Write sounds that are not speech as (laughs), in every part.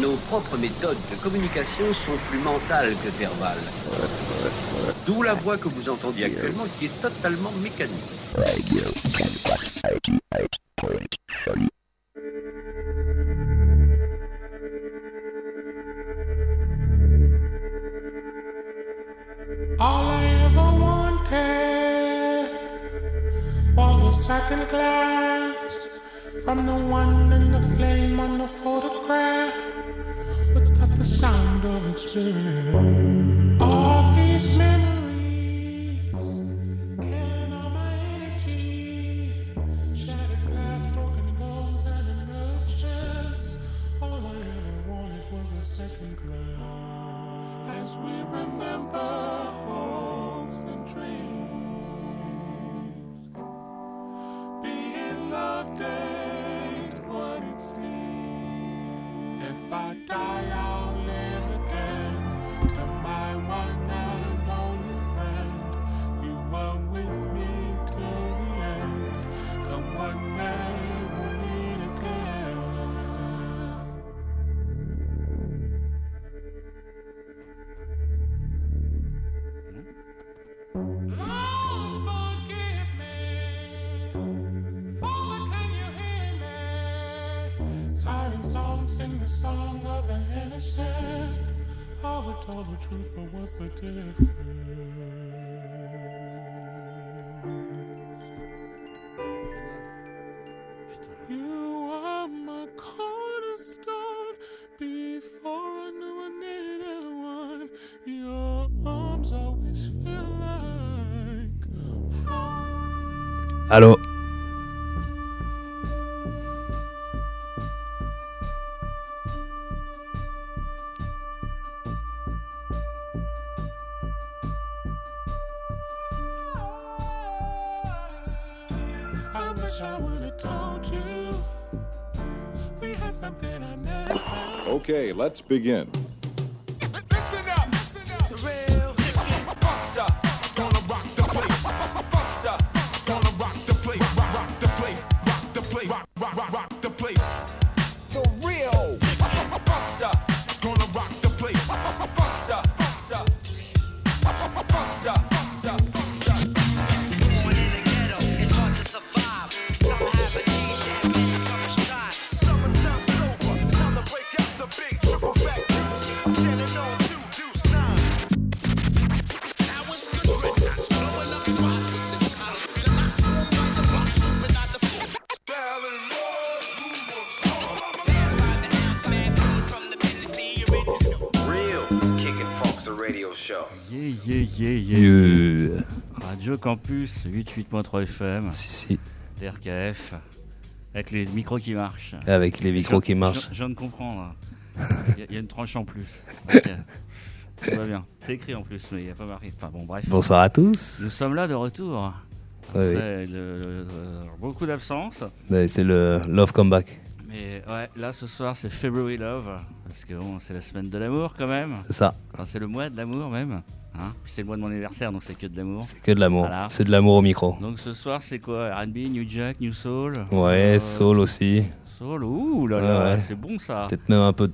nos propres méthodes de communication sont plus mentales que verbales. D'où la voix que vous entendiez actuellement qui est totalement mécanique. All I ever wanted was a second glance from the one in the flame on the photograph sound of experience. All these memories truth, but what's the difference? You are my cornerstone. Before I knew I needed one, your arms always feel like. Allô let's begin. Campus 88.3 FM, Si, si. DRKF, avec les micros qui marchent. Avec les micros qui marchent. Je, viens de comprendre. (laughs) Il y, a- il y a une tranche en plus. (laughs) Tout va bien. C'est écrit en plus, mais il n'y a pas marqué. Enfin bon, bref. Bonsoir à tous. Nous sommes là de retour. Oui. Le- le- beaucoup d'absence. C'est le Love Comeback. Mais ouais, là ce soir c'est February Love. Parce que bon, c'est la semaine de l'amour quand même. C'est ça. Enfin, c'est le mois de l'amour même. Hein c'est le mois de mon anniversaire, donc c'est que de l'amour. C'est que de l'amour. Voilà. C'est de l'amour au micro. Donc ce soir c'est quoi R&B, New Jack, New Soul Ouais, Euh, soul aussi. Soul, ouh là là, ouais. c'est bon ça. Peut-être même un peu de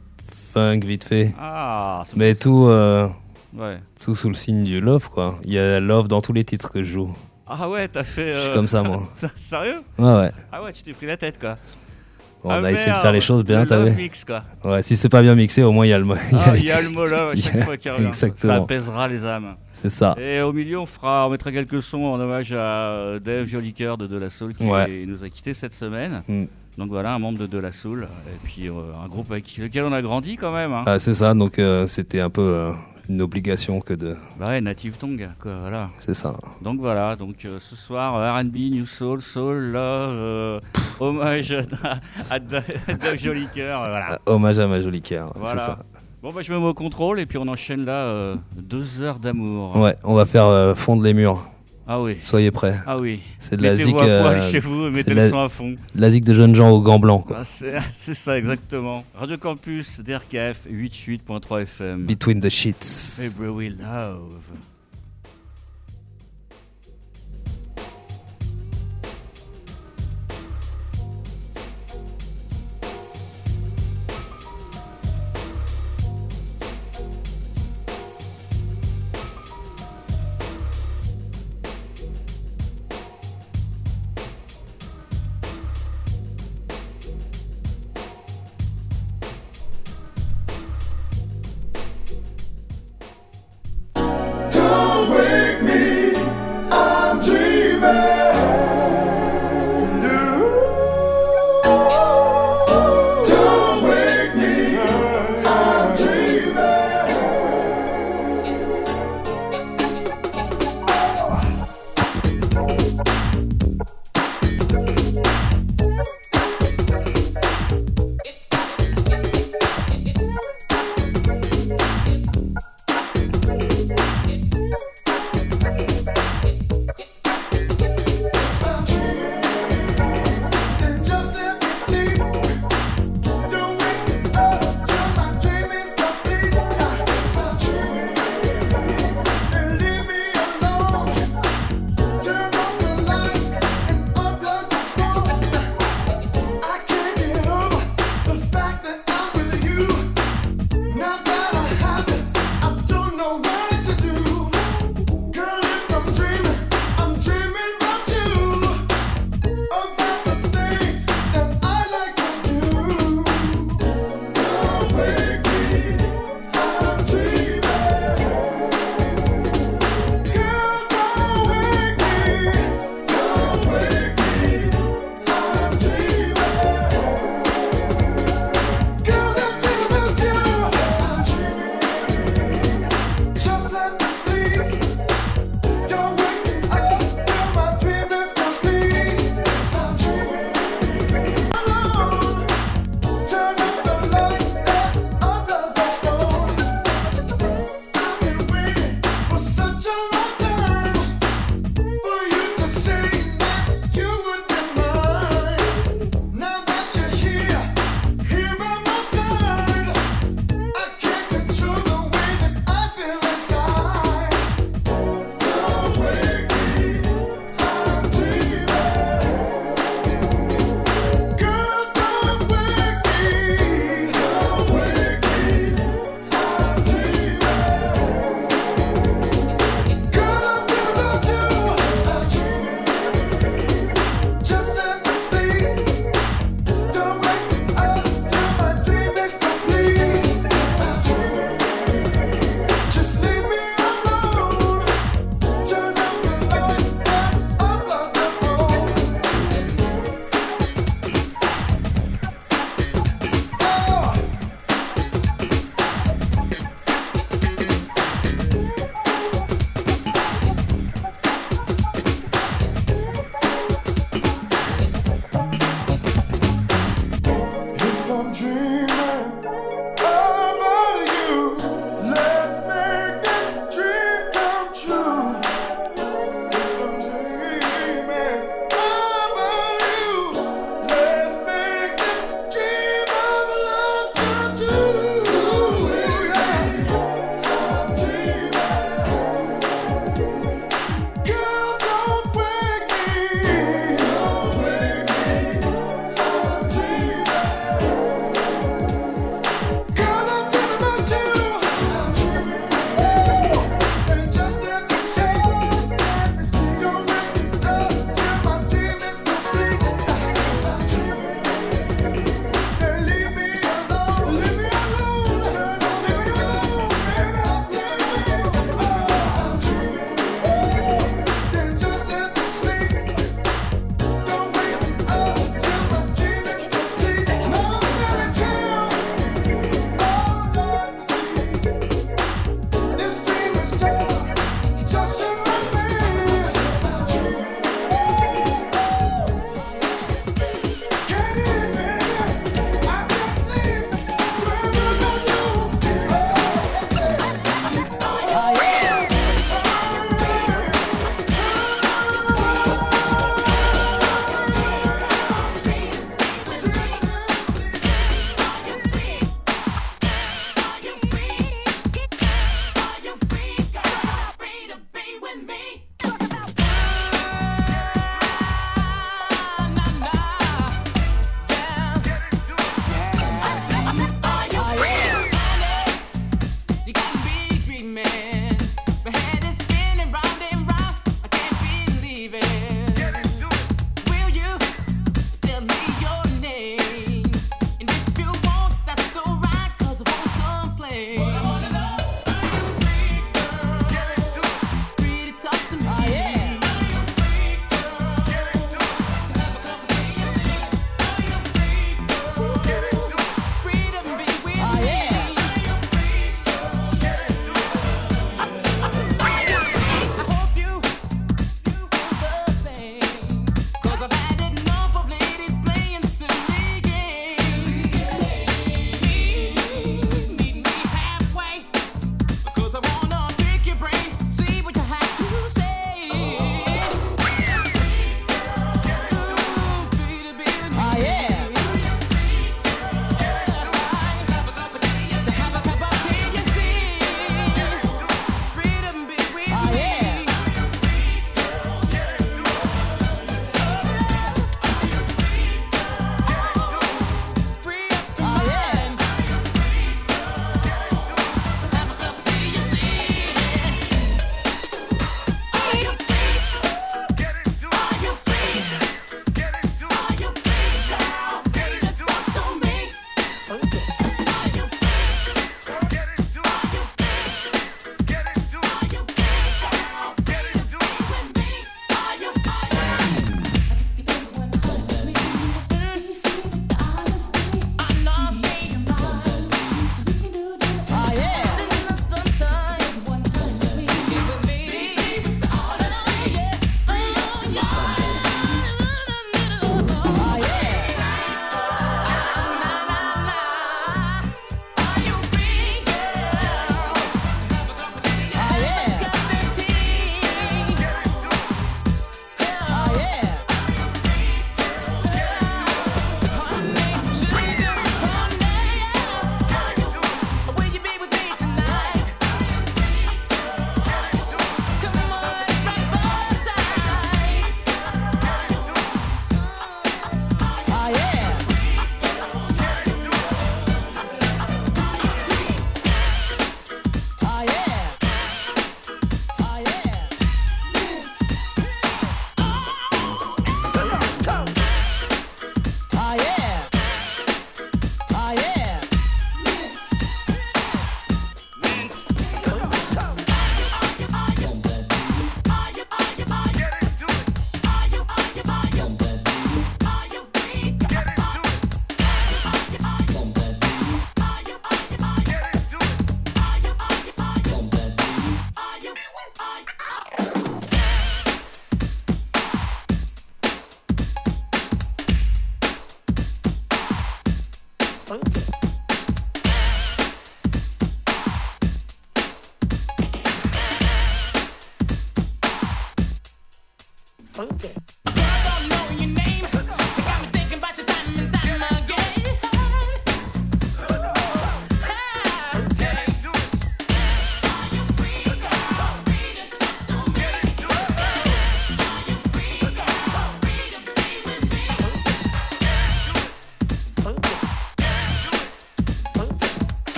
funk vite fait. Ah, Mais bon. tout, euh, Ouais. tout sous le signe du love, quoi. Il y a love dans tous les titres que je joue. Ah ouais, t'as fait. Je suis euh, comme ça, moi. (laughs) Sérieux? Ouais, ouais. Ah ouais, tu t'es pris la tête quoi. Bon, Ah, on a essayé de faire les choses bien, le t'as love vu mix quoi. Ouais, si c'est pas bien mixé, au moins il y a le mot. Ah, (laughs) il y a le mot love à il y chaque a- fois qu'il revient. Exactement. Ça apaisera les âmes. C'est ça. Et au milieu, on fera, on mettra quelques sons en hommage à euh, Dave Jolicoeur de De La Soul qui Ouais. nous a quitté cette semaine. Mm. Donc voilà, un membre de De La Soul. Et puis euh, un groupe avec lequel on a grandi quand même. Hein. Ah, c'est ça, donc euh, c'était un peu euh, une obligation que de. Bah ouais, Native Tongue, quoi, voilà. C'est ça. Donc voilà, donc euh, ce soir, euh, RB, New Soul, Soul, Love, euh, hommage à, à, Dave Jolicoeur, voilà. Hommage à ma jolie cœur. Voilà. C'est ça. Bon bah je me mets au contrôle et puis on enchaîne là euh, deux heures d'amour. Ouais, on va faire fondre les murs. Ah oui. Soyez prêts. Ah oui. C'est de la zik. euh, chez vous et mettez le son à fond. de la zik de jeunes gens aux gants blancs. Ah, (laughs) c'est ça exactement. Radio Campus, DRKF, 88.3 FM. Between the sheets. February Love.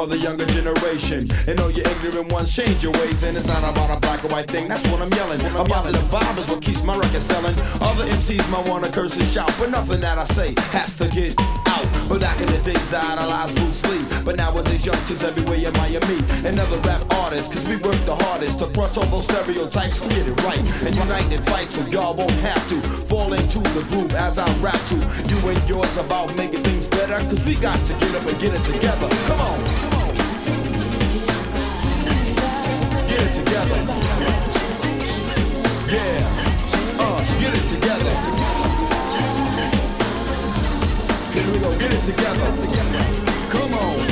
For the younger generation. And all you ignorant ones, change your ways. And it's not about a black or white thing, that's what I'm yelling. About the vibe is what keeps my record selling. Other MCs might wanna curse and shout, but nothing that I say has to get out. But back in the days, I idolized Bruce Lee. But now with nowadays, youngsters everywhere in Miami. And other rap artists, cause we work the hardest to crush all those stereotypes get it right. And unite and fight so y'all won't have to fall into the groove as I rap to you and yours about making things better. Cause we got to get up and get it together. Come on. Together. Yeah. Uh, get it together. Here we go, get it together. Come on.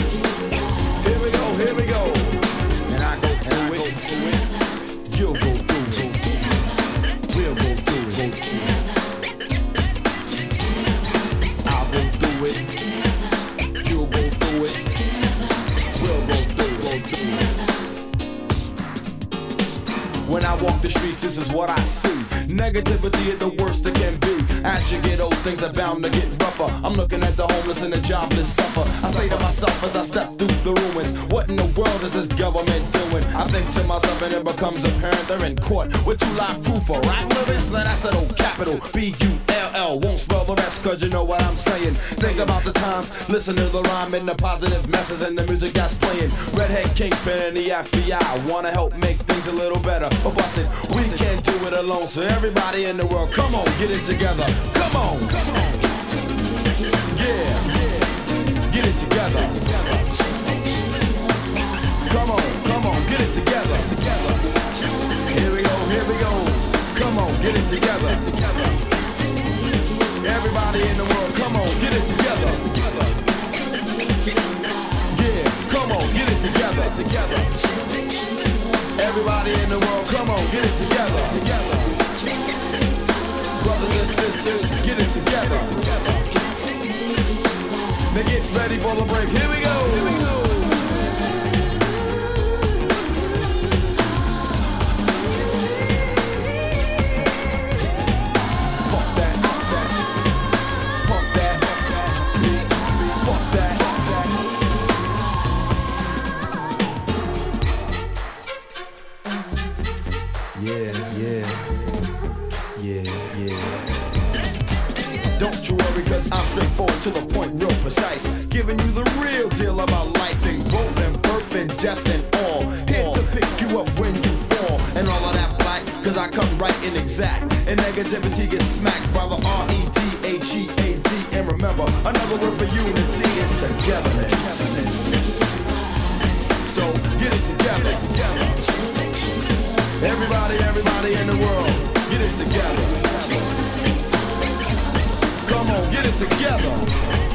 Is what I see. Negativity is the worst it can be. As you get old, things are bound to get rougher. I'm looking at the homeless and the jobless suffer. I say to myself as I step through the ruins, what in the world is this government doing? I think to myself and it becomes apparent they're in court with two life proof for rap lyrics. Now that's an old capital B U L L. Won't spell the rest cause you know what I'm saying. Think about the times, listen to the rhyme and the positive message and the music that's playing. Redhead Kingpin and the FBI wanna help make things a little better. But bust it, we can't do it alone. So everybody in the world, come on, get it together. Come on, come on. Yeah, yeah. Get it together. Come on, come on, get it together. Here we go, here we go. Come on, get it together. Everybody in the world, come on, get it together. Yeah, come on, get it together. Together. Everybody in the world, come on, get it together. Together. Brothers and sisters, get it together. Now get ready for the break. Here we go. Here we go. Precise. Giving you the real deal about life and growth and birth and death and all. Here to pick you up when you fall. And all of that black, cause I come right in exact. And negativity gets smacked by the R-E-D-H-E-A-D. And remember, another word for unity is togetherness. So get it together. Everybody, everybody in the world, get it together. Come on, get it together.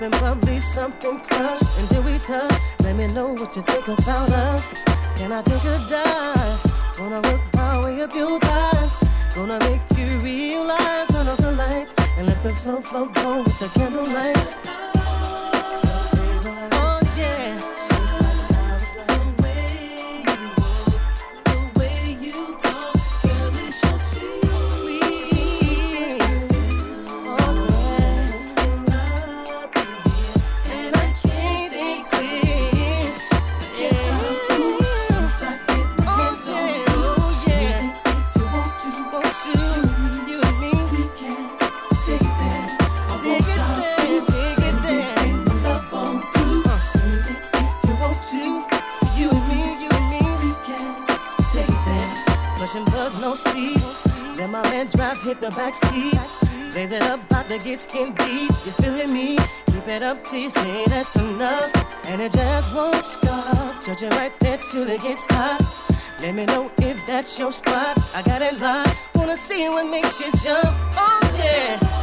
Plush, sipping bubbly, something if that's your spot. I got it locked. Wanna see what makes you jump? Oh yeah.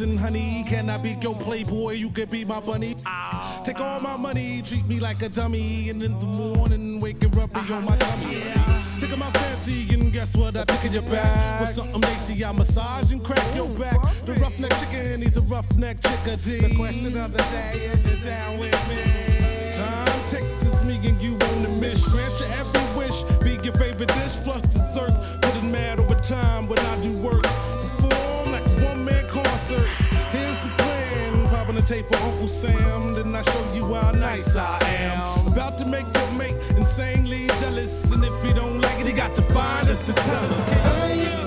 and honey. Can I be your playboy? You could be my bunny. Take all my money, treat me like a dummy, and in the morning waking up be on my uh-huh. tummy. Take my fancy and guess what? I pick in your back with something lacy. I massage and crack your back. The roughneck chicken needs a roughneck chickadee. The question of the day is you down with me? Time takes us, me and you on the mission. Grant your every wish, be your favorite dish plus dessert. gettin' mad over time when I do work concert. Here's the plan. Popping the tape for Uncle Sam, then I show you how nice I am. About to make your mate insanely jealous, and if he don't like it, he got to find us to tell us.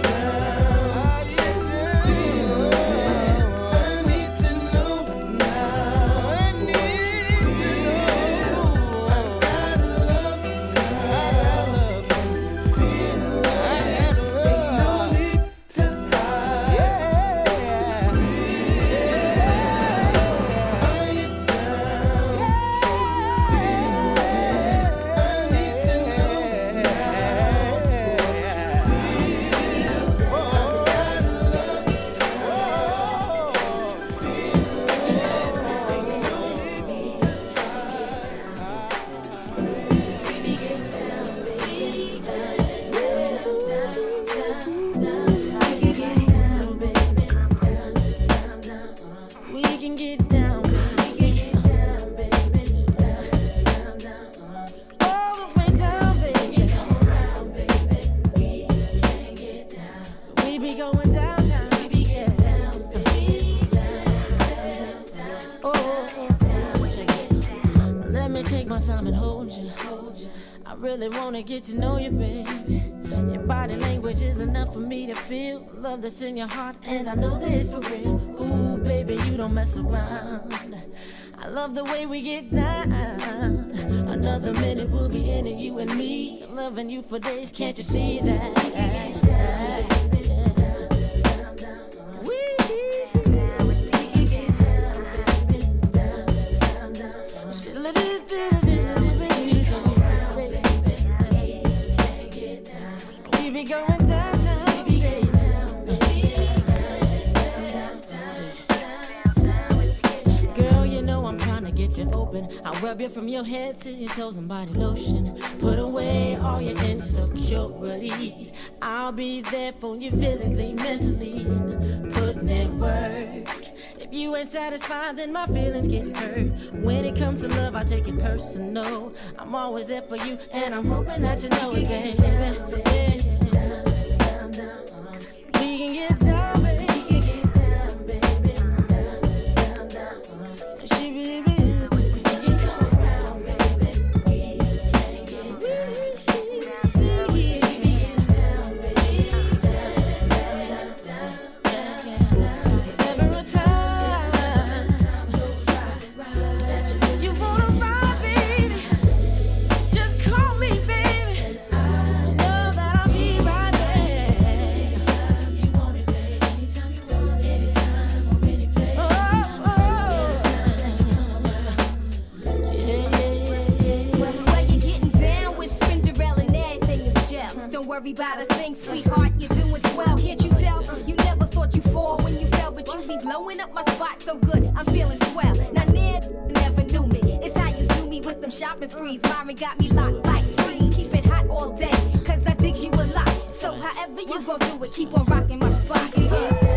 Get to know you, baby. Your body language is enough for me to feel love that's in your heart, and I know that it's for real. Ooh, baby, you don't mess around. I love the way we get down. Another minute we'll be in you and me, loving you for days. Can't you see that? I rub you from your head to your toes and body lotion. Put away all your insecurities. I'll be there for you physically, mentally. Putting in work. If you ain't satisfied, then my feelings get hurt. When it comes to love, I take it personal. I'm always there for you, and I'm hoping that you know it, baby. We can get down, About a thing, sweetheart, you're doing swell. Can't you tell? You never thought you fall when you fell, but you be blowing up my spot so good. I'm feeling swell. Now, near never knew me. It's how you do me with them shopping sprees. Myron got me locked like freeze. Keep it hot all day, cause I dig you a lot. So, however you gon' do it, keep on rocking my spot.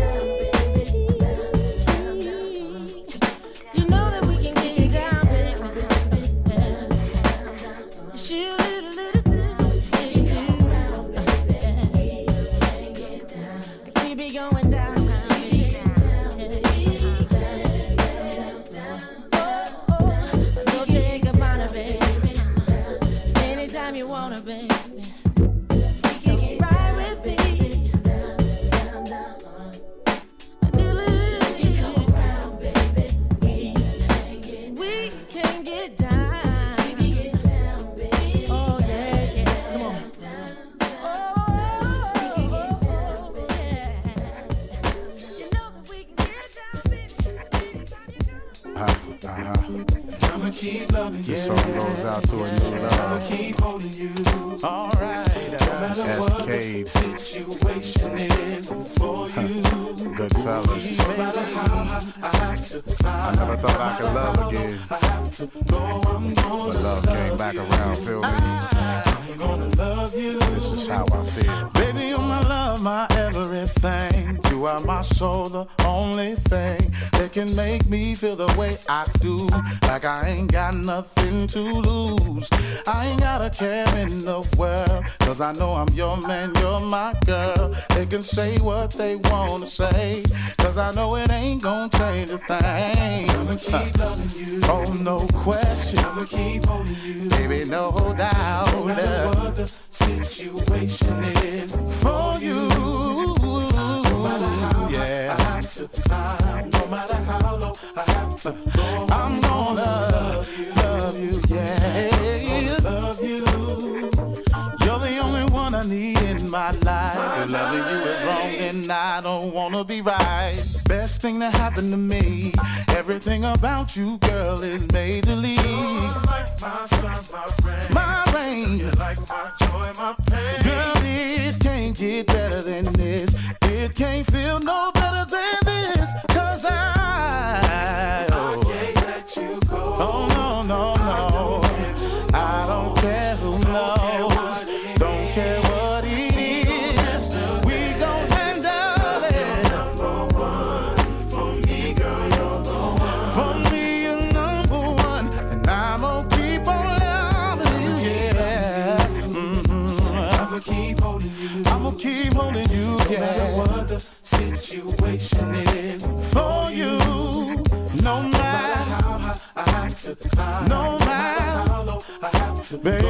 Baby,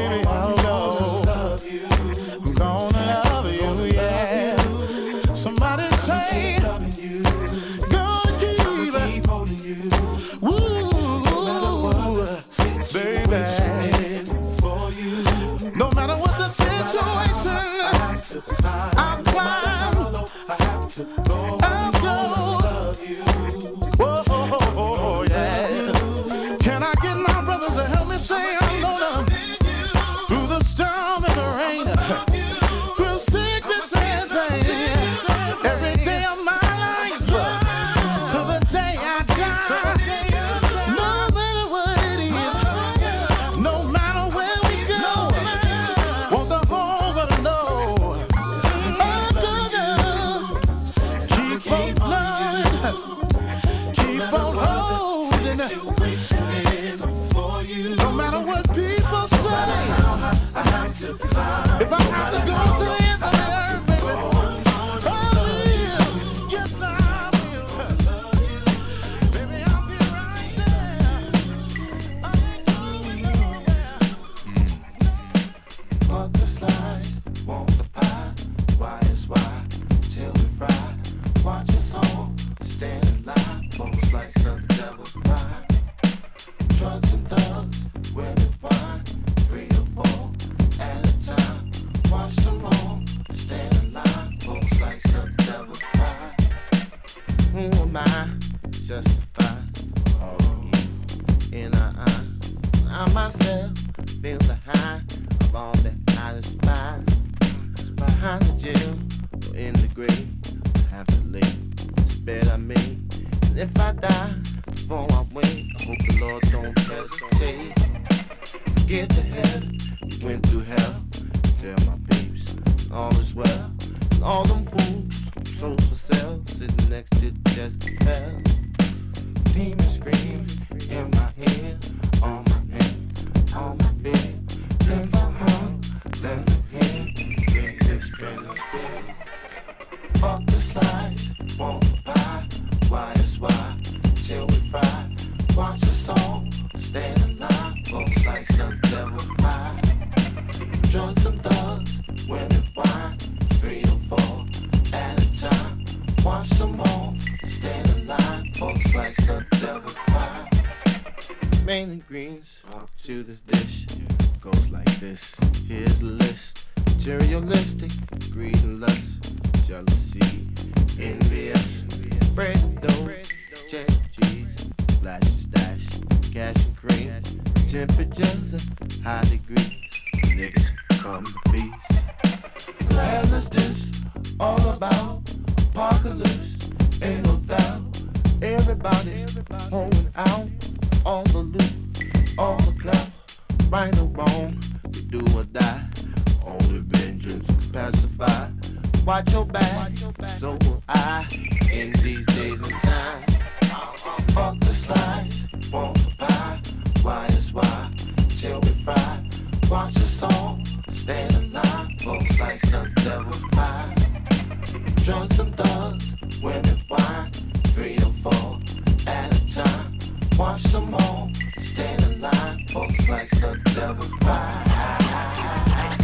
Mainly till we fry. Watch us all stand alive, folks like some devil pie. Drugs and thugs, women, wine, three or four at a time. Watch them all stand alive, folks like some devil pie.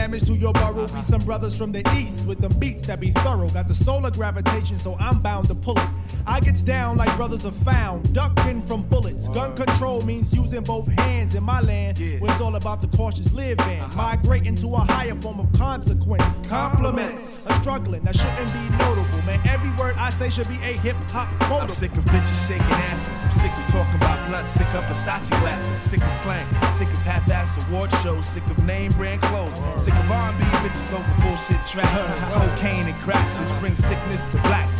Damage to your burrow. Be some brothers from the east with them beats that be thorough. Got the solar gravitation, so I'm bound to pull it. I gets down like brothers are found, ducking from bullets. Gun control means using both hands in my land, where it's all about the cautious living. Uh-huh. Migrating to a higher form of consequence. Compliments, a struggling that shouldn't be notable, man. Every word I say should be a hip hop. I'm sick of bitches shaking asses. I'm sick of talking about blunt. Sick of Versace glasses. Sick of slang. Sick of half-ass award shows. Sick of name brand clothes. Sick of R&B bitches over bullshit tracks. (laughs) Cocaine and cracks, which brings sickness to blacks.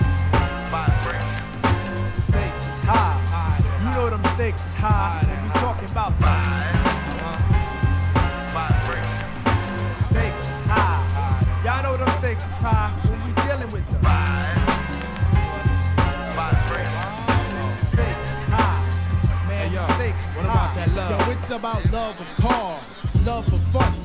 stakes is high. When we talking about Stakes is high. Y'all know them stakes is high when we dealing with them. Stakes is high. Man, yo, stakes is what high. about that love? Yo, it's about love of cars. Love for funds,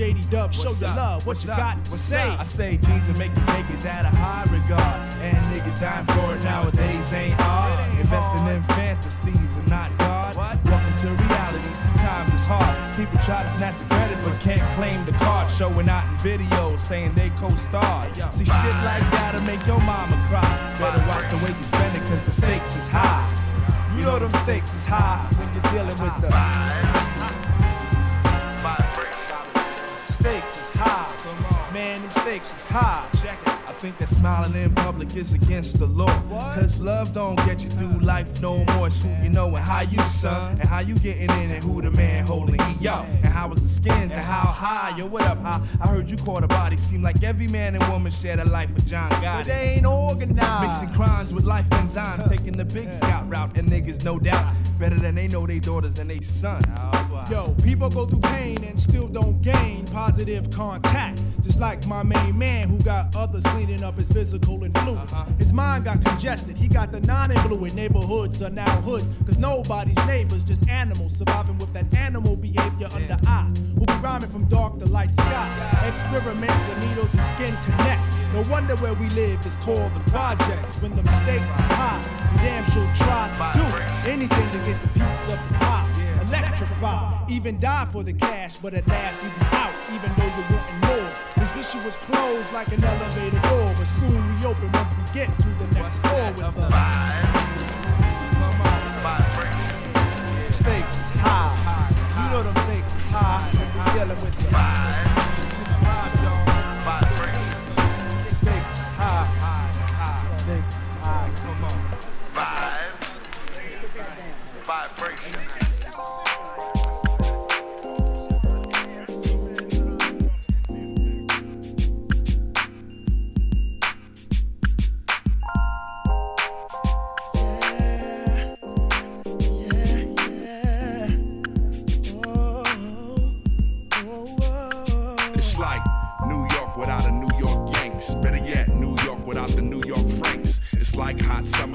JD Dub, show your love. What What's you up? got to What's say? up? I say jeans and make you take is at a high regard. And niggas dying for it nowadays ain't odd. Investing in fantasies and not God. Welcome to reality. See, times is hard. People try to snatch the credit but can't claim the card. Showing out in videos saying they co-starred. See, shit like that'll make your mama cry. Better watch the way you spend it cause the stakes is high. You know them stakes is high when you're dealing with the stakes is high. Check it. I think that smiling in public is against the law. Cause love don't get you through life no more. It's who you know and how you son. And how you getting in and who the man holding heat. Yo, and how was the skins and how high. Yo, what up, how? I heard you caught a body. Seem like every man and woman share the life of John Gotti. But they ain't organized. Mixing crimes with life enzymes. Taking the big scout route. And niggas, no doubt, better than they know they daughters and they sons. Oh, Yo, people go through pain and still don't gain positive contact. Just like my main man who got others up his physical influence. Uh-huh. His mind got congested. He got the non and blue in neighborhoods are now hoods. Cause nobody's neighbors, just animals surviving with that animal behavior under eye. Who be rhyming from dark to light sky. Experiments with needles and skin connect. No wonder where we live is called the projects. When the stakes is high, you damn sure try to do anything to get the piece of the pie. Electrify, even die for the cash, but at last you be out, even though more. This issue was closed like an elevator door, but soon we open once we get to the next floor with the Stakes is high. You know them stakes is high. When you're dealing with the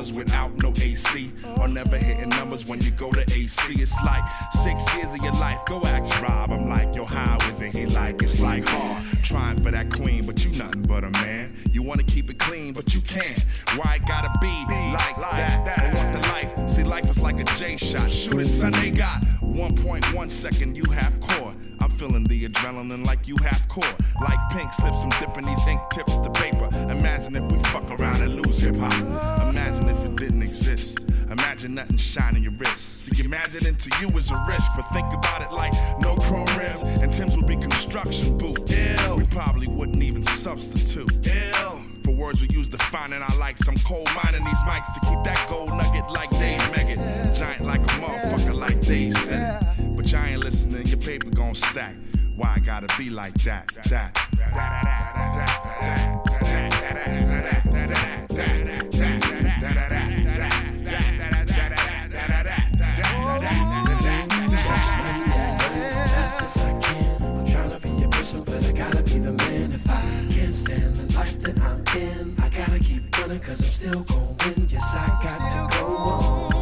summers without no AC. Or never hitting numbers when you go to AC. It's like six years of your life. Go ask Rob. I'm like, yo, how is it? he like? It's like hard. Trying for that queen, but you nothing but a man. You wanna keep it clean, but you can't. Why it gotta be like that? I want the life. See, life is like a J shot. Shoot it, son, they got 1.1 second, you have core. Feeling the adrenaline like you half core. Like pink slips, I'm dipping these ink tips to paper. Imagine if we fuck around and lose hip hop. Imagine if it didn't exist. Imagine nothing shining your wrist. See, imagining to you is a risk, but think about it like no chrome rims and Tim's would be construction boots. Ew. We probably wouldn't even substitute. Ew. For words we use defining our likes, I'm cold mining these mics to keep that gold nugget like Dave Megan. Giant like a motherfucker like Dave said. But y'all ain't listening, your paper gon' stack. Why I gotta be like that? That. as I can. I'm trying to be your person, but I gotta be the man. If I can't stand the life that I'm in, I gotta keep running, cause I'm still going. Yes, I got to go on.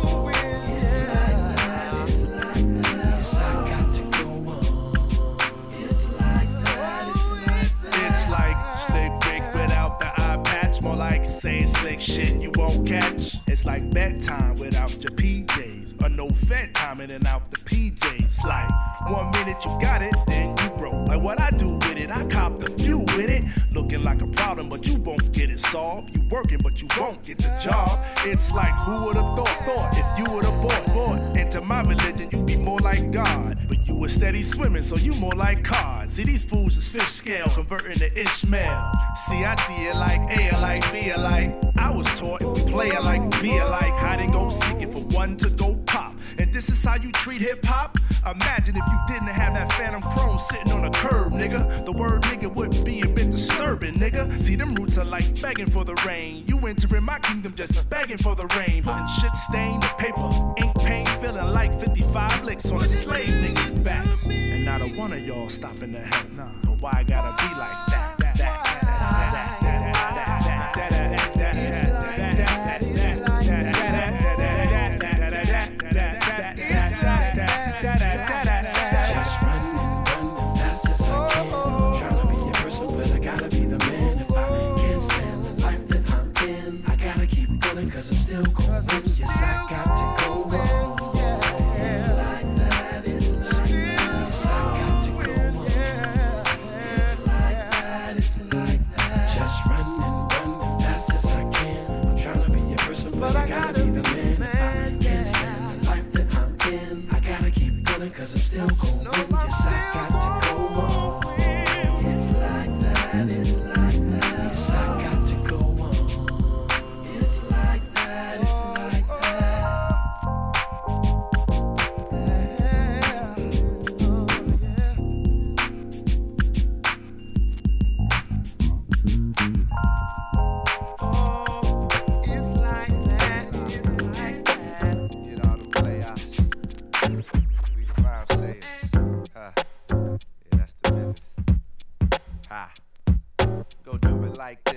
Saying slick shit you won't catch. It's like bedtime without your PJs. Or no fed time in and out the PJs. Like one minute you got it, then you broke. Like what I do with it, I cop the few with it. Looking like a problem, but you won't get it solved. You working, but you won't get the job. It's like who would have thought, thought if you would have bought, bought into my religion, you'd be more like God. But you were steady swimming, so you more like cod. See these fools is fish scale, converting to Ishmael. See, I see it like A like B like. I was taught if we play it like be like hide and go seeking for one to go pop. And this is how you treat hip hop? Imagine if you didn't have that phantom chrome sitting on a curb, nigga. The word nigga would be a bit disturbing, nigga. See, them roots are like begging for the rain. You entering my kingdom just begging for the rain. Putting shit stained the paper, ink pain, feeling like 55 licks on a slave nigga's back. And not a one of y'all stopping to help, nah. But why I gotta be like that?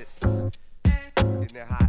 Paris in the high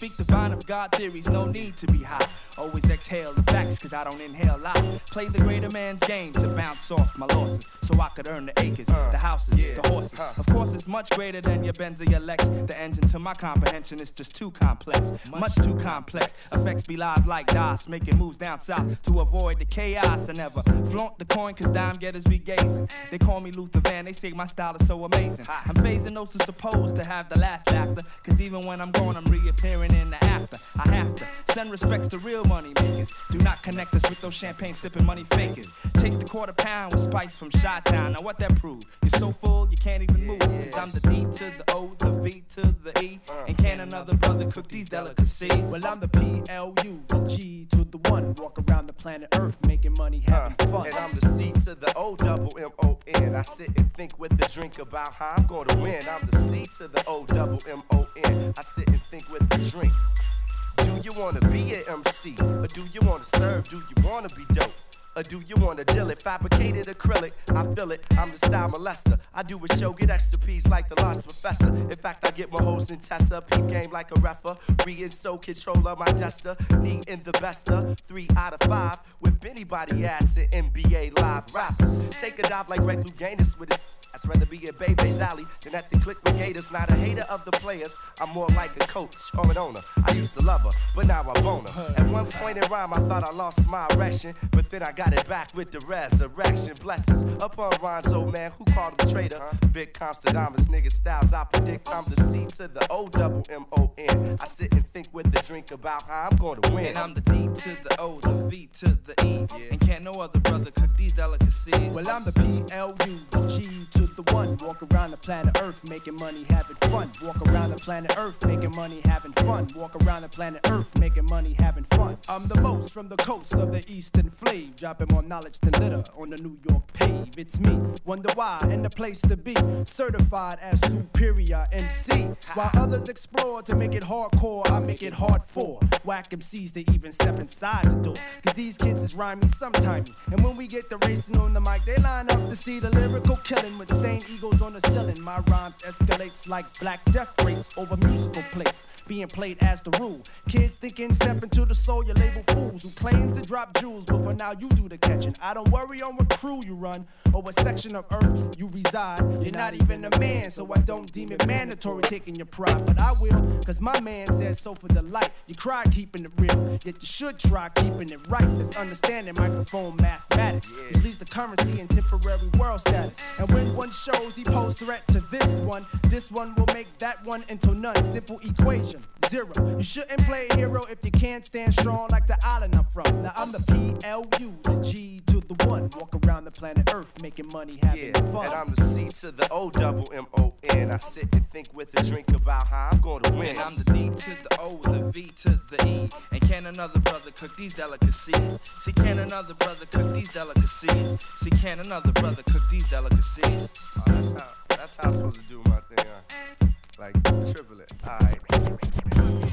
speak divine of God theories, no need to be high. Always exhale the facts, cause I don't inhale lie. Play the greater man's game to bounce off my losses. So I could earn the acres, uh, the houses, the horses. Of course, it's much greater than your Benz or your Lex. The engine to my comprehension is just too complex. Much too complex. Effects be live like DOS, making moves down south to avoid the chaos. I never flaunt the coin, cause dime getters be gazing. They call me Luther Van, they say my style is so amazing. I'm phasing those who supposed to have the last laughter. Cause even when I'm gone, I'm reappearing in the after. I have to send respects to real money makers. Do not connect us with those champagne sipping money fakers. Chase the quarter pound with spice from Chi Town. Now, what that prove? You're so full, you can't even move. Cause I'm the D to the O, the V to the E. And can another brother cook these delicacies? Well, I'm the P L U, the G to the one. Walk around the planet Earth making money, uh, having fun. And I'm the C to the O double M O N. I sit and think with a drink about how I'm gonna win. I'm the C to the O double M O N. I sit and think with a drink. Do you wanna be an MC? Or do you wanna serve? Do you wanna be dope? Or do you wanna deal it? Fabricated acrylic, I feel it. I'm the style molester. I do a show, get extra P's like the lost professor. In fact, I get my hoes in Tessa. Peep game like a refer. Re and so controller, my duster. Need in the bester. Three out of five. With anybody ass in NBA live rappers. Take a dive like Greg Louganis with his I'd rather be at Bebe's Alley than at the Click Brigaders. Not a hater of the players, I'm more like a coach or an owner. I used to love her, but now I bone her. At one point in rhyme, I thought I lost my erection, but then I got it back with the resurrection. Blessings upon Ronzo, man, who called him traitor? Vic Constadamus, nigga styles, I predict I'm the C to the O double M O N. I sit and think with the drink about how I'm going to win. And I'm the D to the O, the V to the E. And can't no other brother cook these delicacies. Well, I'm the P L U, G to the one. Walk around the planet Earth making money, having fun. Walk around the planet Earth making money, having fun. Walk around the planet Earth making money, having fun. I'm the most from the coast of the eastern flame, dropping more knowledge than litter on the New York pave. It's me, wonder why, and the place to be. Certified as superior MC. While others explore to make it hardcore, I make it hard for whack MCs to even step inside the door. Cause these kids is rhyming sometime. And when we get the racing on the mic, they line up to see the lyrical killing with stained egos on the ceiling. My rhymes escalates like black death rates over musical plates, being played as the rule. Kids thinking step into the soul, you label fools who claims to drop jewels, but for now you do the catching. I don't worry on what crew you run or what section of earth you reside. You're not even a man, so I don't deem it mandatory taking your pride, but I will, cause my man says so for the light. You cry keeping it real, yet you should try keeping it right. Let's understand it, microphone mathematics, which leaves the currency in temporary world status. And when one shows he pose threat to this one, this one will make that one into none. Simple equation, zero. You shouldn't play a hero if you can't stand strong like the island I'm from. Now I'm the P L U, the G to the one. Walk around the planet Earth making money, having Yeah, fun. and I'm the C to the O double M O N. I sit and think with a drink about how I'm going to win. And I'm the D to the O, the V to the E. And can another brother cook these delicacies? See, can another brother cook these delicacies? See, can another brother cook these delicacies? Oh, that's how that's how I'm supposed to do my thing. Huh? Like triple it. Alright.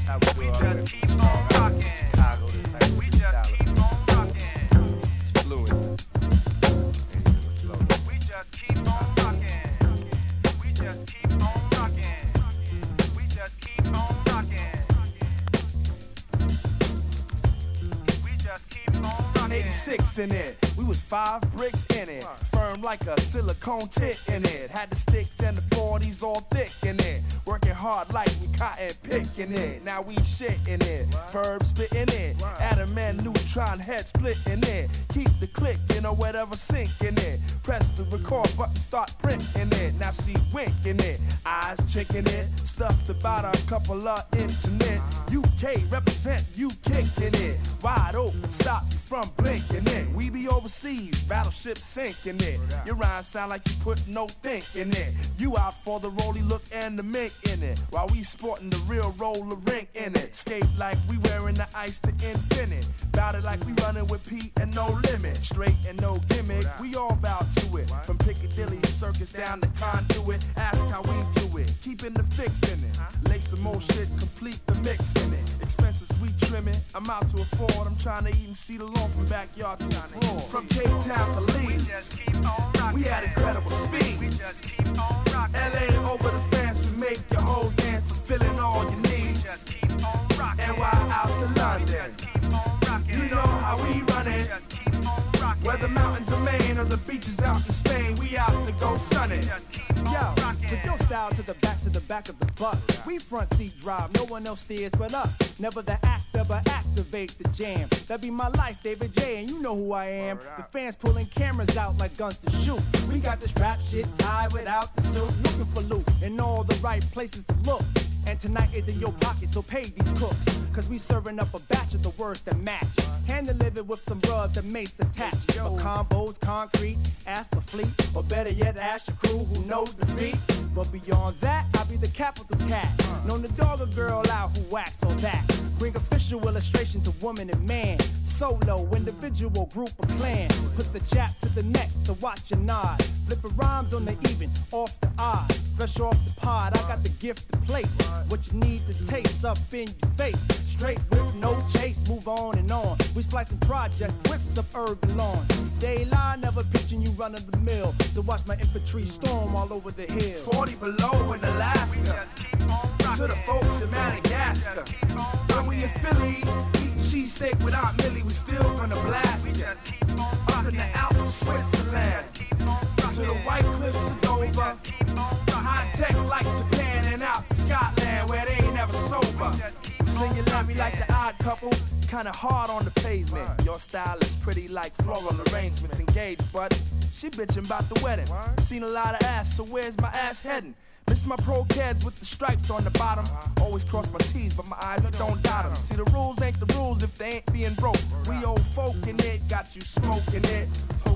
How we do our keep on rocking. Chicago, this type we just keep on rocking. It's. We just keep on rocking. We just keep on rocking. We just keep on rocking. We just keep on rocking. 86 in it. We was five bricks in it. Firm like a silicone tit in it. Had the sticks and the 40s all thick in it. Working hard like we cotton picking it. Now we shit in it. Verb spitting it. Adam and neutron head splitting it. Keep the click, know, whatever sinking it. Press the record button, start printing it. Now she winking it. Eyes checking it. Stuffed about a couple of internet. UK represent you kicking it. Wide open, stop from blinking it. We be overseas, battleship sinking it. Your rhymes sound like you put no think in it. You out for the roly look and the mink in it. While we sporting the real roller rink in it. Skate like we wearing the ice to infinite. Bout it like we running with Pete and no limit. Straight and no gimmick, we all bout to it. From Piccadilly Circus down to Conduit. Ask how we do it. Keeping the fix in it. Lay some more shit, complete the mix in it. Expenses we trim it. I'm out to afford. I'm trying to eat and see the lawn from backyard to the floor. From Cape Town to Leeds. We had incredible speed. LA over the fence to make your whole dance and filling all your needs. NY out to London. You know how we run it. Whether mountains are Maine or the beaches out in Spain, we out to go sunning. Yo, with your style to the back to the back of the bus. We front seat drive, no one else steers but us. Never the actor, but activate the jam. That be my life, David J, and you know who I am. The fans pulling cameras out like guns to shoot. We got this rap shit tied without the suit. Looking for loot in all the right places to look. And tonight is in your pocket, so pay these cooks. Cause we serving up a batch of the words that match. Hand delivered with some rubs that mace attached. For combos, concrete, ask the fleet. Or better yet, ask your crew who knows the beat. But beyond that, I'll be the capital cat. Known to dog a girl out who whacks on that. Bring official illustration to woman and man. Solo, individual, group, or clan. Put the jab to the neck to watch your nod. Flipping rhymes on the even, off the odd. Fresh off the pod, I got the gift to place. What you need to taste up in your face. Straight with no chase, move on and on. We splicing projects with suburban lawns. They lie, never pitching you run of the mill. So watch my infantry storm all over the hill. 40 below in Alaska. To the folks in Madagascar. When we in Philly, eating cheesesteak with Aunt Millie, we still gonna blast it. Up in the Alps Switzerland to the white cliffs of Dover. High tech like Japan and out to Scotland where they ain't never sober. Singing at me like the odd couple, kinda hard on the pavement. Your style is pretty like floral arrangements. Engaged, but she bitching about the wedding. Seen a lot of ass, so where's my ass heading? Miss my pro kids with the stripes on the bottom. Always cross my T's, but my eyes don't dot them. See, the rules ain't the rules if they ain't being broke. We old folk in it, got you smoking it.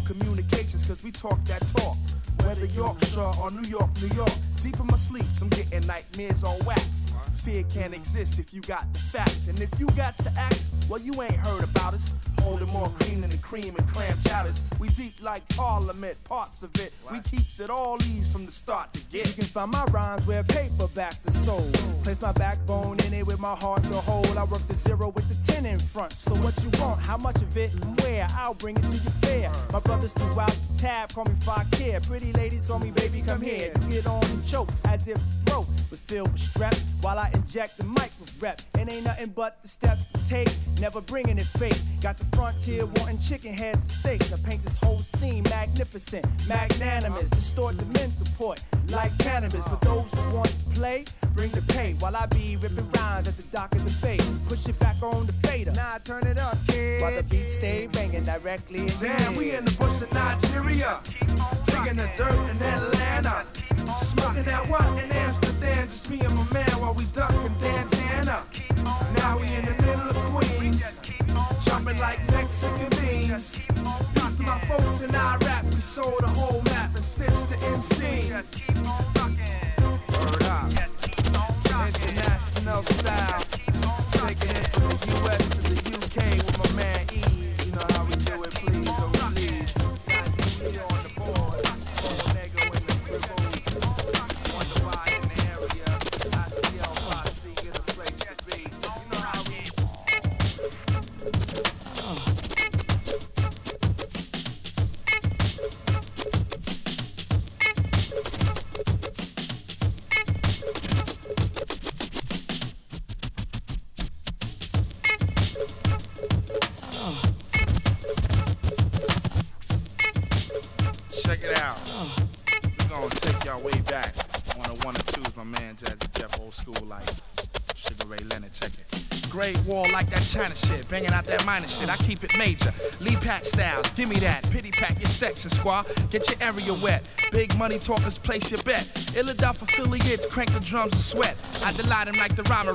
Communications, cause we talk that talk. Whether Yorkshire or New York, New York. Deep in my sleep, I'm getting nightmares on wax. Fear can't exist if you got the facts. And if you got to act, well, you ain't heard about us. Holding more cream than the cream and clam chowders. We deep like Parliament, parts of it. We keeps it all ease from the start to get. You can find my rhymes where paperbacks are sold. Place my backbone in it with my heart to hold. I work the zero with the ten in front. So what you want? How much of it and where? I'll bring it to your fair. My brothers throughout the tab call me Fakir. Pretty ladies call me baby, come here. You get on and choke as if throat was filled with strep. While I inject the mic with rep. It ain't nothing but the steps to take. Never bringing it fake. Got the frontier wanting chicken heads and steaks. I paint this whole scene magnificent, magnanimous. Distort the mental port like cannabis. For those who want to play, bring the pay. While I be ripping rhymes at the dock of the bay. Push it back on the fader. Now Nah, turn it up, kid. While the beat stay banging directly in Damn, we in the bush of Nigeria. Digging the dirt in Atlanta. Smoking that what in Amsterdam? Just me and my man while we ducking Dantana. Now we in the middle of Queens. Jumping like Mexican beans. Peace to my folks in Iraq. We sold the whole map and stitched the MC. Word up. International style. That minor shit. I keep it major. Lee Patch styles, give me that. Pity pack your section squad. Get your area wet. Big money talkers, place your bet. Illadelph affiliates, crank the drums and sweat. I delight him like the rhymer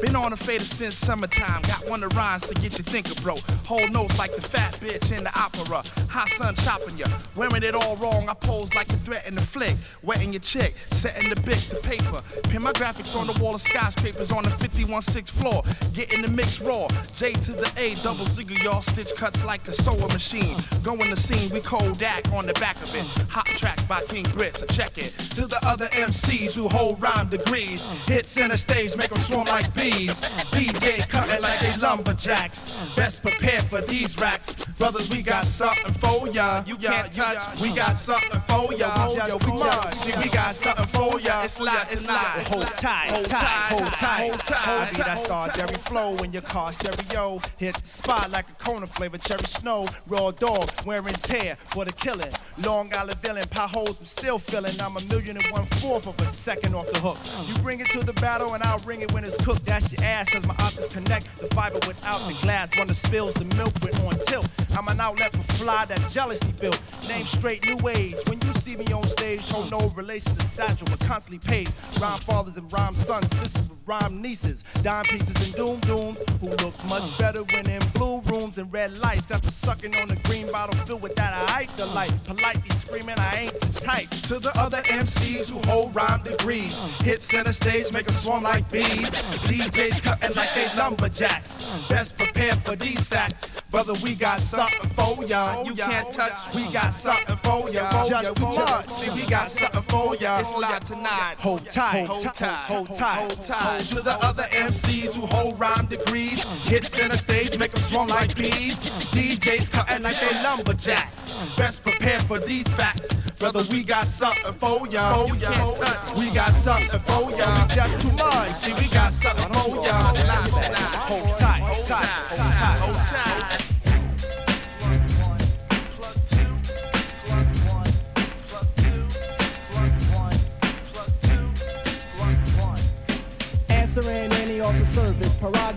Been on a fader since summertime. Got one of rhymes to get you thinking, bro. Whole notes like the fat bitch in the opera. Hot sun chopping ya. Wearing it all wrong. I pose like a threat in the flick. Wetting your chick, setting the bitch to paper. Pin my graphics on the wall of skyscrapers on the 51 floor. Getting the mix raw. J to the A, double zigger, y'all. Stitch cuts like a sewing machine. Going the scene, we Kodak on the back of it. Hot tracks by King Brits, so check it. To the other MCs who hold rhyme degrees. Hit center stage, make them swarm like bees. DJs cutting like they lumberjacks. Best prepared for these racks. Brothers, we got something for ya. You can't touch, we got something for ya. Yo, Come we on, see, we got something for ya. It's live, it's live. Hold tight, hold tight, hold tight, hold tight. That star. Jerry flow in your car stereo. Hit the spot like a Kona flavor, cherry snow. Raw dog, wearing tear for the killing. Long Island villain, potholes, I'm still feeling. I'm a million and one fourth of a second off the hook. You bring it to the battle and I'll ring it when it's cooked. That's your ass, cause my optics connect the fiber without the glass. One that spills the milk with on tilt. I'm an outlet for fly that jealousy built. Name straight new age. When you see me on stage, hold no relation to Satchel, but constantly paid. Rhyme fathers and rhyme sons, sisters with rhyme nieces. Dime pieces and doom dooms who look much better when in blue rooms and red lights. After sucking on a green bottle filled with that I hate the light. Politely screaming, I ain't the type. To the other MCs who hold rhyme degrees. Hit center stage, make them swarm like bees. DJs cutting like they lumberjacks. Best prepared for these sacks. Brother, we got something for ya. Oh, you can't oh, touch, we got something for ya. Oh, Just come on, see, we got something for ya. It's live tonight. Hold tight, hold tight, hold tight. hold tight. To the other MCs who hold rhyme degrees. Hit center stage, make them swarm like bees. DJs cutting like they lumberjacks. Best prepared for these facts. Brother, we got something for ya. You can't touch, we got something for ya. Just too much. See, we got something for ya. Hold tight, hold tight, hold tight, hold tight.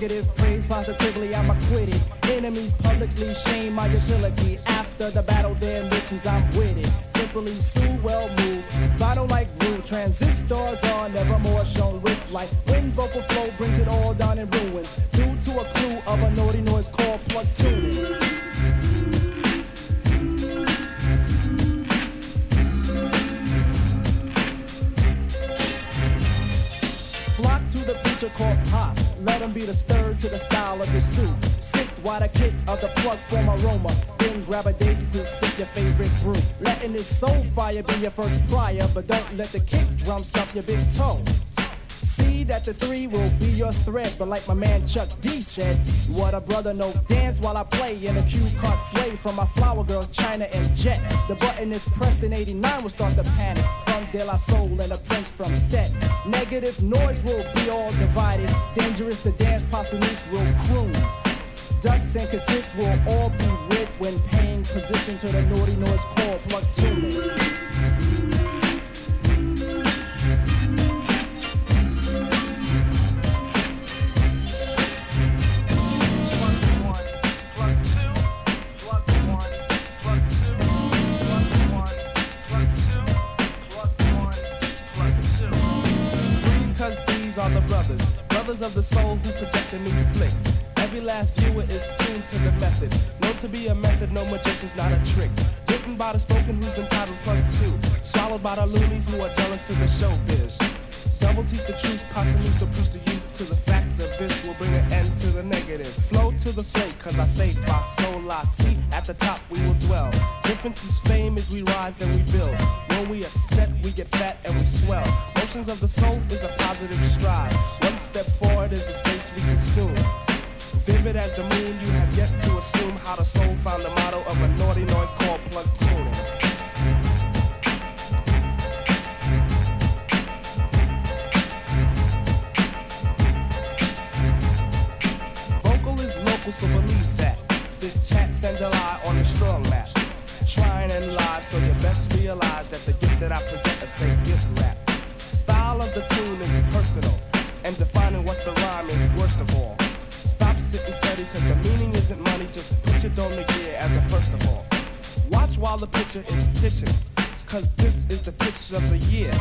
Negative praise positively, I'm acquitted. Enemies publicly shame my utility. After the battle, their missions, I'm with it. Simply sue, well moved. Vital like rude. Transistors are never more shown with light. When vocal flow brings it all down in ruins. Due to a clue of a naughty noise called plug tuning. Flock to the preacher called Pos. Let him be the stir to the style of the stew. Sick while the kick of the plug form aroma. Then grab a daisy to sip your favorite brew. Letting this soul fire be your first prior, but don't let the kick drum stop your big toe. That the three will be your thread, but like my man Chuck D said, what a brother no dance while I play in a cue card sway from my flower girls China and Jet. The button is pressed in 89 will start the panic. From De La Soul and a prince from Stet. Negative noise will be all divided. Dangerous the dance populace will croon. Ducks and cassettes will all be ripped when paying position to the naughty noise called plug tuning. Brothers, brothers of the souls who possess the new flick. Every last viewer is tuned to the method. Known to be a method, no magician's not a trick. Written by the spoken who's entitled plug two. Swallowed by the loonies who are jealous of the showbiz. Double teach the truth, possibly to push the youth to the fact that this will bring an end to the negative. Flow to the slate, cause I say fa soul I see. At the top we will dwell. Difference is fame as we rise, then we build. When we are set, we get fat and we swell. Motions of the soul is a positive stride. One step forward is the space we consume. Vivid as the moon, you have yet to assume how the soul found the motto of a naughty noise called plug tuning. Vocal so believe that. This chat sends a lie on a strong map. Trying and live, so you best realize that the gift that I present is say gift rap. Style of the tune is personal, and defining what's the rhyme is worst of all. Stop sitting steady, cause the meaning isn't money, just put your dome gear as a first of all. Watch while the picture is pitching, cause this is the pitch of the year.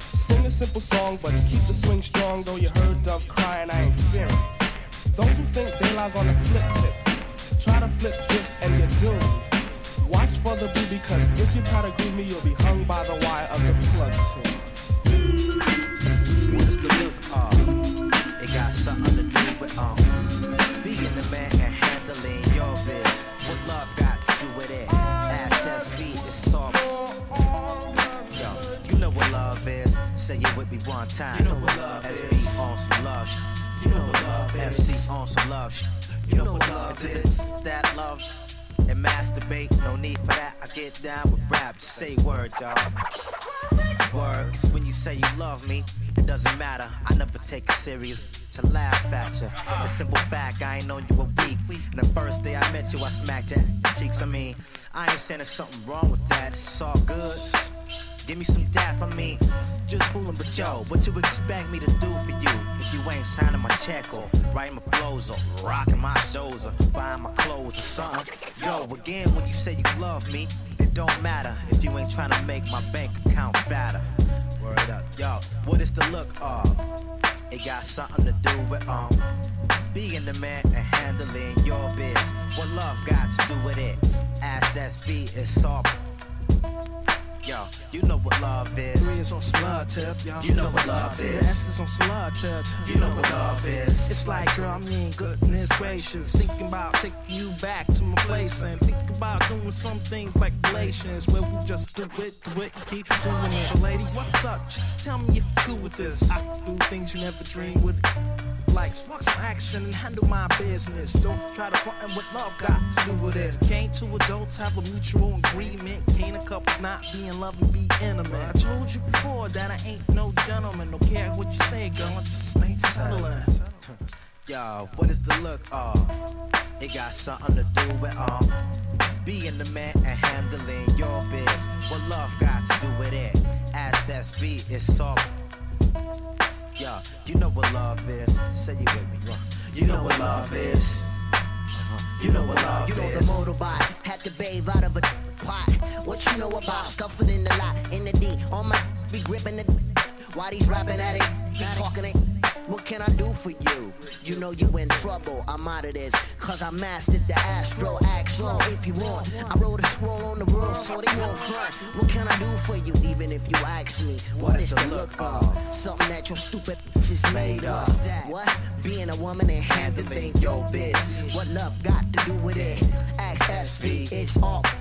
Sing a simple song, but keep the swing strong, though you heard Dove crying, I ain't fearing. Those who think they lies on the flip tip, try to flip this and you're doomed. Watch for the boo because if you try to groove me, you'll be hung by the wire of the plug tip. What is the look of? It got something to do with um being the man and handling your biz. What love got to do with it? SSB is soft. Yo, you know what love is. Say it with me one time. You know what love SB is. on some love. You know what love is. FC on some love. You know what love is. That love. And masturbate, no need for that. I get down with rap, just say word, y'all. Word, 'cause when you say you love me, it doesn't matter. I never take it serious to laugh at you. The simple fact, I ain't known you a week. And the first day I met you, I smacked your cheeks. I mean, I ain't saying there's something wrong with that. It's all good. Give me some dap, I mean, just fooling, but yo, what you expect me to do for you if you ain't signing my check or writing my flows or rocking my shows or buying my clothes or something? Yo, again, when you say you love me, it don't matter if you ain't trying to make my bank account fatter. Word up, yo, what is the look of? It got something to do with um being the man and handling your biz. What love got to do with it? Ask SB is soft. Yo, you know what love is. Three is on some love tip, y'all. You know what love is. S is on some love tip. You know what love is. It's like, girl, I mean, goodness gracious. Thinking about taking you back to my place and thinking about doing some things like relations where we just do it, do it, keep you doing it. So, lady, what's up? Just tell me if you're cool with this. I can do things you never dreamed would. Like, spark some action and handle my business. Don't try to front what love got to do with this. Can't two adults have a mutual agreement? Can't a couple not be in love and be intimate? I told you before that I ain't no gentleman. Don't care what you say, girl, I just ain't settling. (laughs) Yo, what is the look of? It got something to do with um being the man and handling your biz. What love got to do with it? Ask SB is Yo, you know what love is. Say it with me, yo. You know what love is. Uh-huh. You know what love is. You know the motorbike had to bathe out of a pot. What you know about scuffing in the lot, in the D, on my be gripping it. Why these rapping at it? Be talking it. What can I do for you? You know you in trouble. I'm out of this. Cause I mastered the astro. Act slow if you want. I wrote a scroll on the world so they won't front. What can I do for you? Even if you ask me, what is the look of? Something that your stupid is made of. What? Being a woman and handling your biz. What love got to do with it? Ask SV, it's off.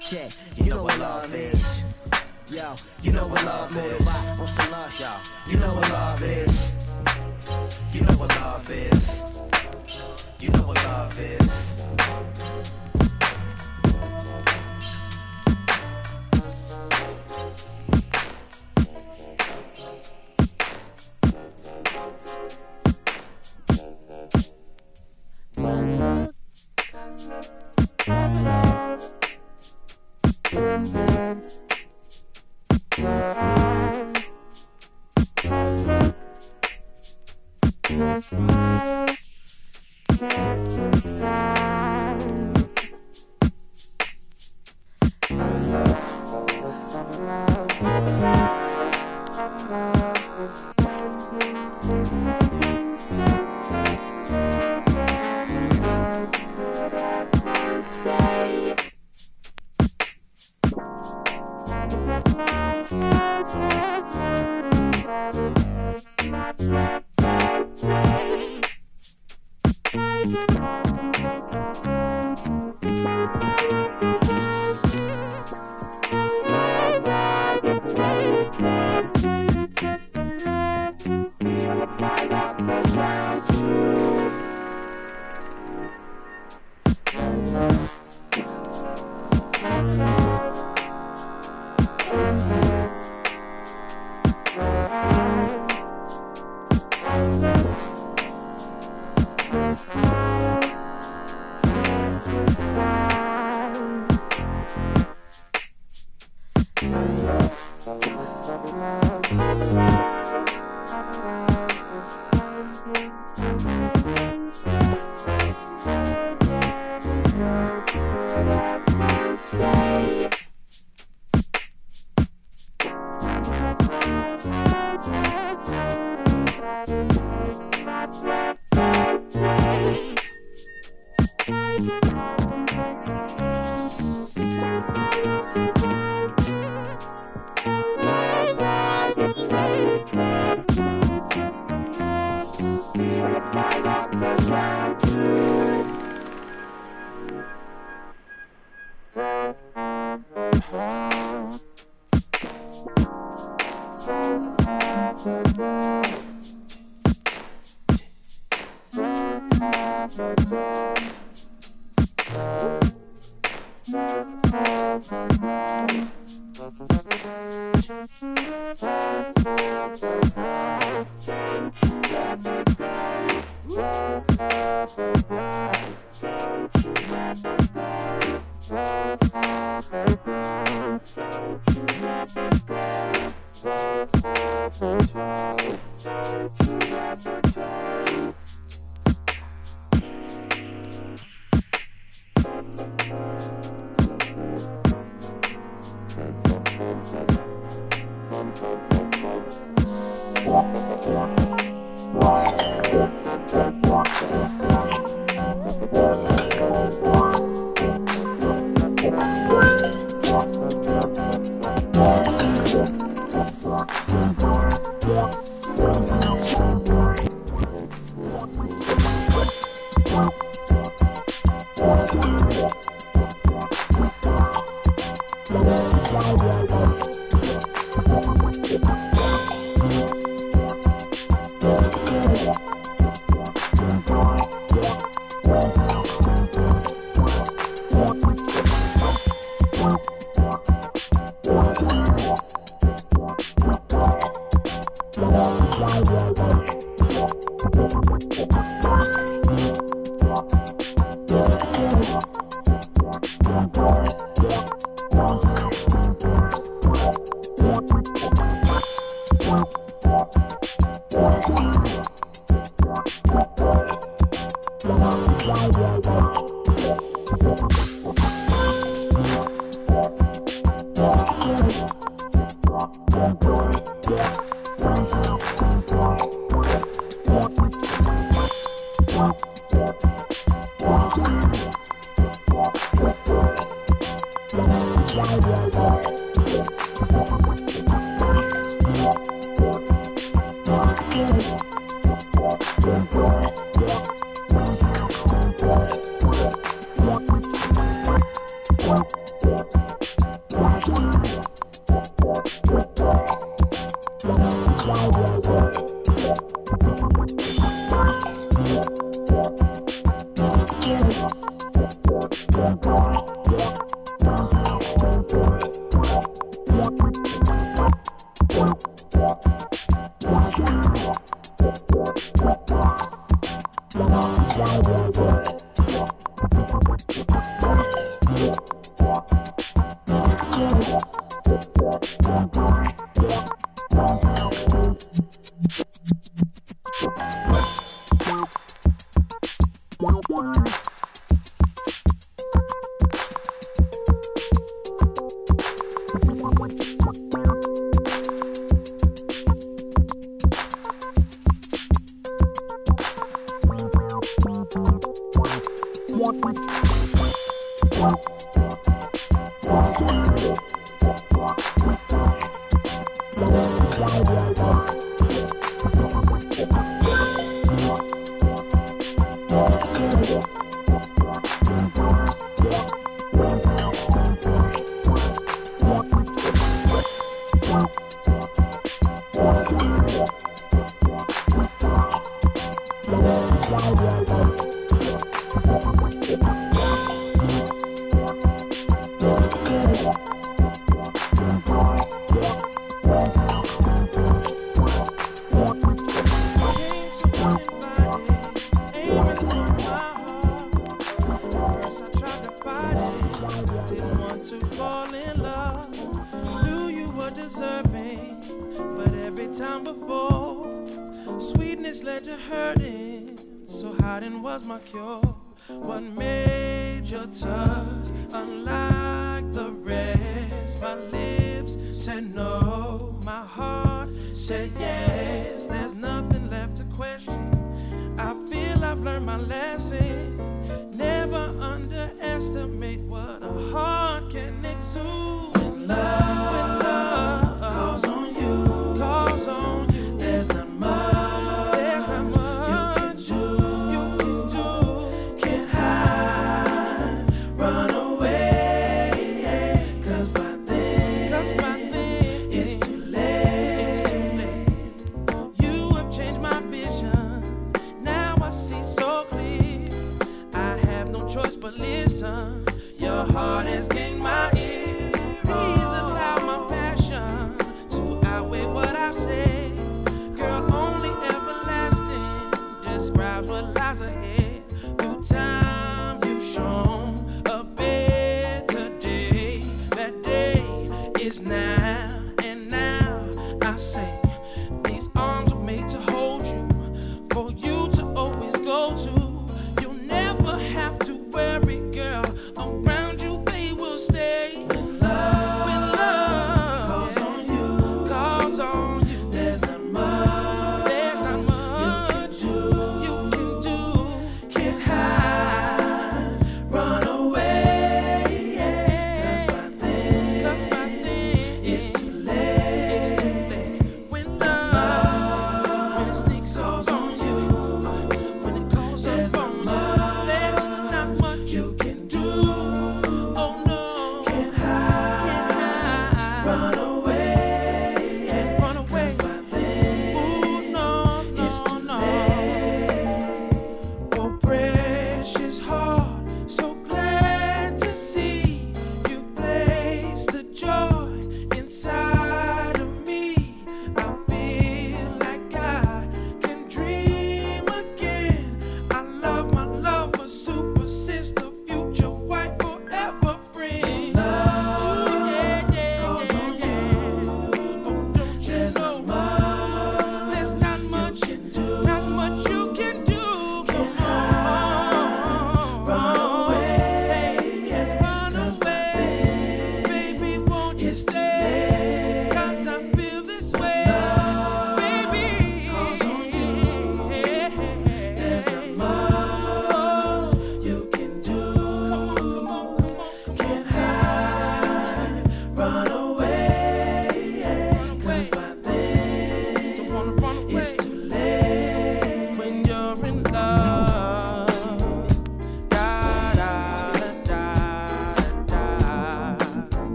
Check, you know what love is. Yo, You know what love is. on some love, y'all. You know what love is. You know what love is. You know what love is. what?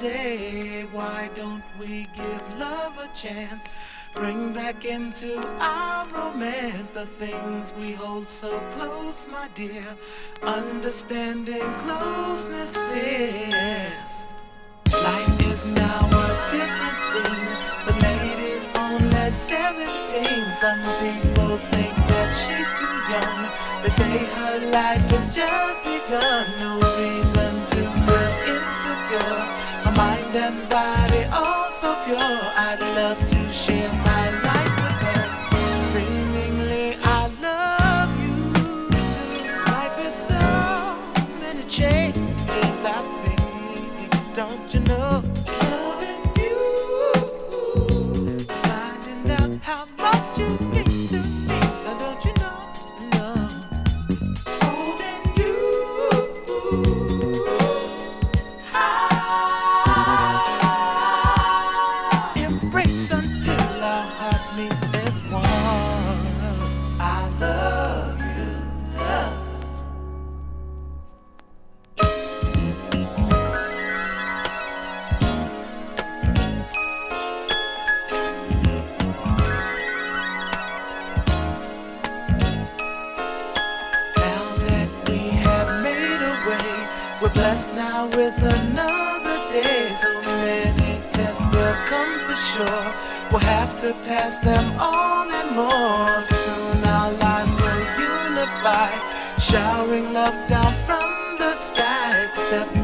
Day. Why don't we give love a chance? Bring back into our romance the things we hold so close, my dear. Understanding closeness fears. Life is now a different scene. The lady's only 17. Some people think that she's too young. They say her life has just begun. No reason. Her mind and body all with another day. So many tests they'll come for sure. We'll have to pass them on and more. Soon our lives will unify, showering love down from the sky. Except